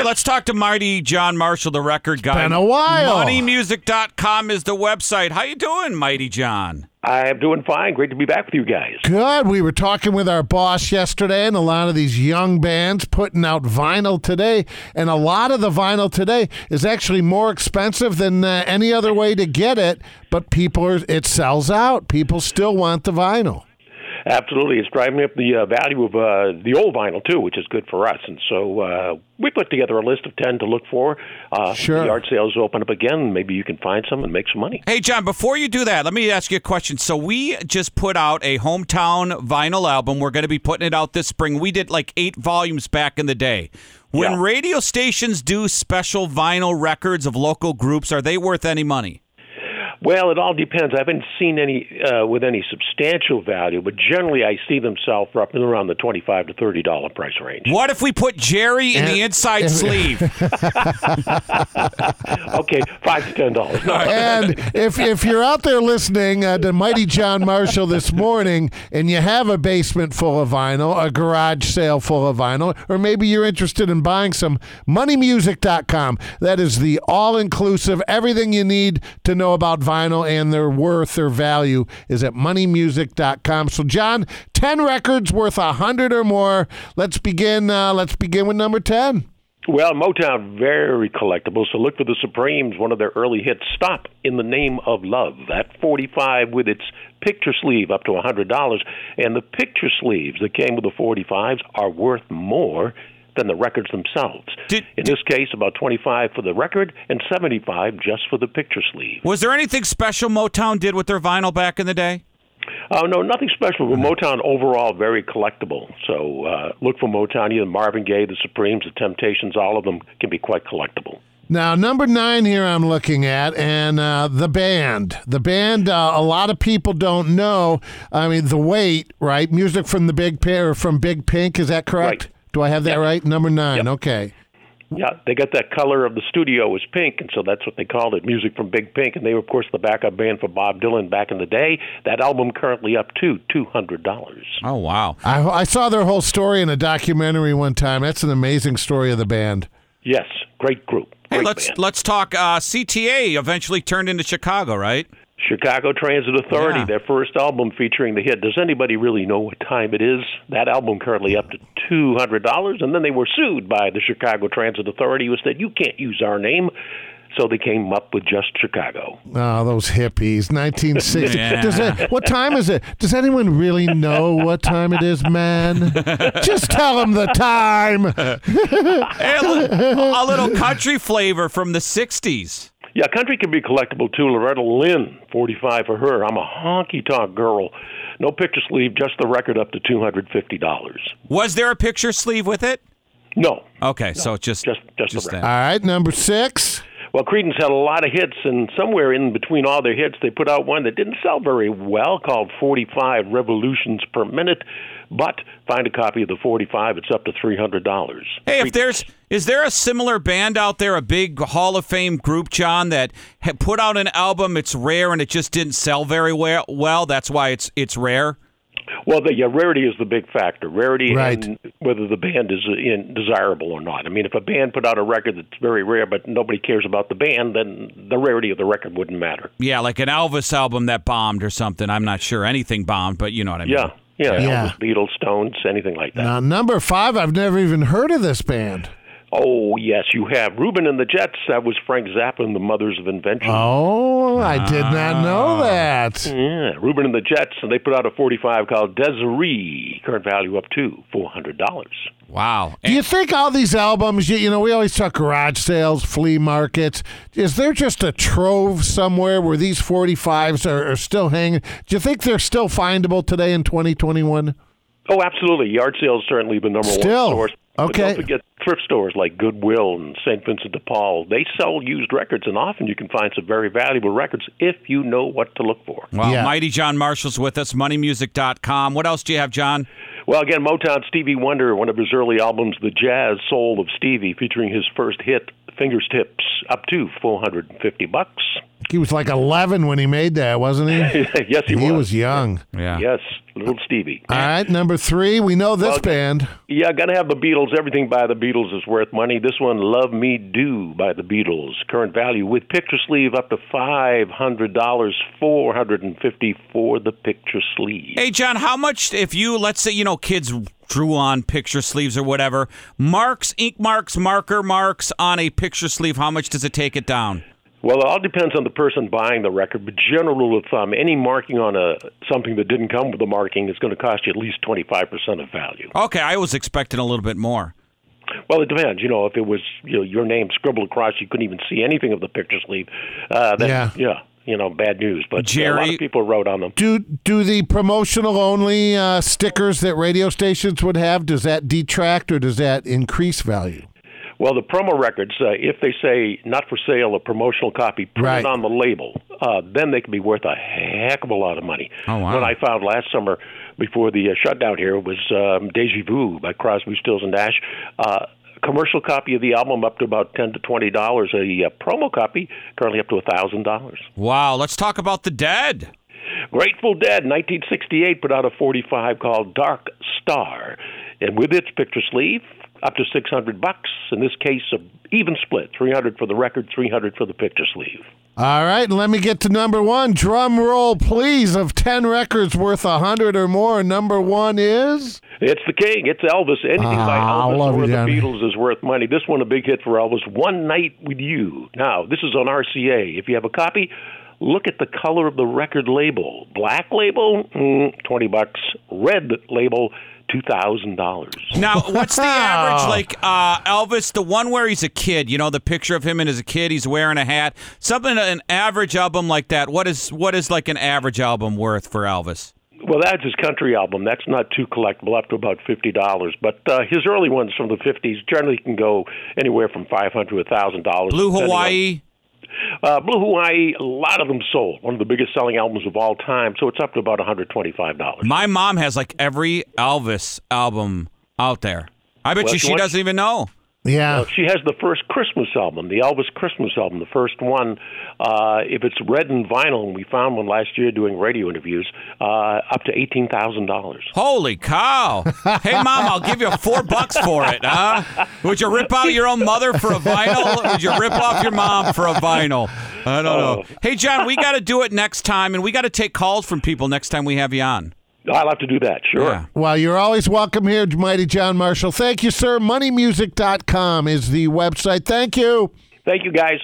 Hey, let's talk to Mighty John Marshall, the record guy. been a while. Moneymusic.com is the website. How you doing, Mighty John? I'm doing fine. Great to be back with you guys. Good. We were talking with our boss yesterday, and a lot of these young bands putting out vinyl today. And a lot of the vinyl today is actually more expensive than uh, any other way to get it. But people are, it sells out. People still want the vinyl. Absolutely, it's driving up the uh, value of uh, the old vinyl too, which is good for us. And so uh, we put together a list of ten to look for. Uh, Sure. The yard sales open up again. Maybe you can find some and make some money. Hey, John, before you do that, let me ask you a question. So, we just put out a hometown vinyl album. We're going to be putting it out this spring. We did like eight volumes back in the day. When Yeah. radio stations do special vinyl records of local groups, are they worth any money? Well, it all depends. I haven't seen any uh, with any substantial value, but generally I see them sell for up and around the twenty-five to thirty dollar price range. What if we put Jerry in And- the inside and- sleeve? okay, five to ten dollars. No, And if if you're out there listening uh, to Mighty John Marshall this morning, and you have a basement full of vinyl, a garage sale full of vinyl, or maybe you're interested in buying some, moneymusic.com. That is the all-inclusive, everything you need to know about vinyl and their worth their value is at moneymusic.com. So, John, ten records worth a hundred or more. Let's begin. Uh, let's begin with number ten. Well, Motown, very collectible. So look for the Supremes, one of their early hits, Stop in the Name of Love. That 45 with its picture sleeve up to a $100. And the picture sleeves that came with the 45s are worth more than the records themselves. Did- in this case, about 25 for the record and 75 just for the picture sleeve. Was there anything special Motown did with their vinyl back in the day? Oh, no, nothing special. But Motown overall very collectible. So uh, look for Motown, either Marvin Gaye, the Supremes, the Temptations, all of them can be quite collectible. Now, number nine here I'm looking at, and uh, the band. The band, uh, a lot of people don't know. I mean, the weight, right? Music from the Big Pair, from Big Pink, is that correct? Right. Do I have that Yep. right? Number nine, Yep. okay. Yeah, they got that color of the studio was pink, and so that's what they called it, music from Big Pink. And they were, of course, the backup band for Bob Dylan back in the day. That album currently up to two hundred dollars. Oh, wow. I, I saw their whole story in a documentary one time. That's an amazing story of the band. Yes, great group. Hey, let's band. let's talk. Uh, CTA eventually turned into Chicago, right? Chicago Transit Authority, Yeah. their first album featuring the hit. Does anybody really know what time it is? That album currently up to two hundred dollars, and then they were sued by the Chicago Transit Authority, who said you can't use our name. So they came up with just Chicago. Oh, those hippies, 1960. Yeah. Does it, what time is it? Does anyone really know what time it is, man? Just tell them the time. A, little, a little country flavor from the '60s. Yeah, country can be collectible too. Loretta Lynn, 45 for her. I'm a honky tonk girl. No picture sleeve, just the record up to $250. Was there a picture sleeve with it? No, Okay, so just just just, the All record. right, number six. Well, Creedence had a lot of hits, and somewhere in between all their hits, they put out one that didn't sell very well called 45 Revolutions Per Minute. But find a copy of the 45, it's up to $300. Hey, if there's is there a similar band out there, a big Hall of Fame group, John, that put out an album? It's rare and it just didn't sell very well. Well, that's why it's it's rare. Well, the yeah, rarity is the big factor. Rarity Right. and whether the band is uh, in, desirable or not. I mean, if a band put out a record that's very rare, but nobody cares about the band, then the rarity of the record wouldn't matter. Yeah, like an Elvis album that bombed or something. I'm not sure anything bombed, but you know what I mean. Yeah, yeah, Yeah. Elvis, Beatles, Stones, anything like that. Now, number five, I've never even heard of this band. Oh yes, you have Ruben and the Jets. That was Frank Zappa and the Mothers of Invention. Oh, I did not know ah. that. Yeah, Ruben and the Jets, and they put out a 45 called Desiree. Current value up to $400. Wow. Do you think all these albums, you, you know, we always talk garage sales, flea markets. Is there just a trove somewhere where these 45s are, are still hanging? Do you think they're still findable today in 2021? Oh, absolutely. Yard sales certainly the number Still? one source. But Okay. don't forget thrift stores like Goodwill and St. Vincent de Paul. They sell used records, and often you can find some very valuable records if you know what to look for. Well, Yeah. Mighty John Marshall's with us, moneymusic.com. What else do you have, John? Well, again, Motown Stevie Wonder, one of his early albums, The Jazz Soul of Stevie, featuring his first hit, Fingers Tips, up to 450 bucks. He was like 11 when he made that, wasn't he? yes, he, was. he was young. Yeah. Yes, little Stevie. All right, number three. We know this Well, band. Yeah, gotta have the Beatles. Everything by the Beatles is worth money. This one, "Love Me Do" by the Beatles. Current value with picture sleeve up to five hundred dollars, four hundred and fifty for the picture sleeve. Hey, John, how much if you let's say you know kids drew on picture sleeves or whatever marks, ink marks, marker marks on a picture sleeve? How much does it take it down? Well, it all depends on the person buying the record, but general rule of thumb, any marking on a something that didn't come with a marking is going to cost you at least twenty five percent of value. Okay, I was expecting a little bit more. Well, it depends. You know, if it was you know your name scribbled across, you couldn't even see anything of the picture sleeve. Uh, then, Yeah. yeah, you know, bad news. But uh, a lot Jerry- of people wrote on them. Do do the promotional only uh, stickers that radio stations would have? Does that detract or does that increase value? Well, the promo records, uh, if they say not for sale, a promotional copy printed Right. on the label, uh, then they can be worth a heck of a lot of money. Oh, wow. What I found last summer before the uh, shutdown here was um, Deja Vu by Crosby, Stills, and Nash. Uh, commercial copy of the album up to about ten to twenty dollars. A uh, promo copy currently up to a thousand dollars. Wow, let's talk about the dead. Grateful Dead, 1968, put out a 45 called Dark Star, and with its picture sleeve, up to 600 bucks. In this case, a even split, 300 for the record, 300 for the picture sleeve. All right, and let me get to number one. Drum roll, please. Of ten records worth a hundred or more, number one is. It's the king. It's Elvis. Anything by Ah, I Elvis or the Johnny. Beatles is worth money. This one a big hit for Elvis. One Night with You. Now, this is on RCA. If you have a copy, look at the color of the record label. Black label, mm, 20 bucks. Red label, $2,000. Now, what's the average like uh, Elvis? The one where he's a kid. You know, the picture of him and as a kid, he's wearing a hat. Something an average album like that. What is what is like an average album worth for Elvis? Well, that's his country album. That's not too collectible, up to about fifty dollars. But uh, his early ones from the fifties generally can go anywhere from five hundred to a thousand dollars. Blue depending on- Hawaii. Uh, Blue Hawaii. A lot of them sold. One of the biggest selling albums of all time. So it's up to about one hundred twenty-five dollars. My mom has like every Elvis album out there. I bet Well, you she doesn't even know. Yeah. She has the first Christmas album, the Elvis Christmas album, the first one. Uh, if it's red and vinyl, and we found one last year doing radio interviews, uh, up to eighteen thousand dollars. Holy cow! hey, mom, I'll give you four bucks for it. Huh? Would you rip out your own mother for a vinyl? Would you rip off your mom for a vinyl? I don't know. Oh. Hey, John, we got to do it next time, and we got to take calls from people next time we have you on. I'll have to do that. Sure. Yeah. Well, you're always welcome here, Mighty John Marshall. Thank you, sir. Moneymusic.com is the website. Thank you. Thank you, guys.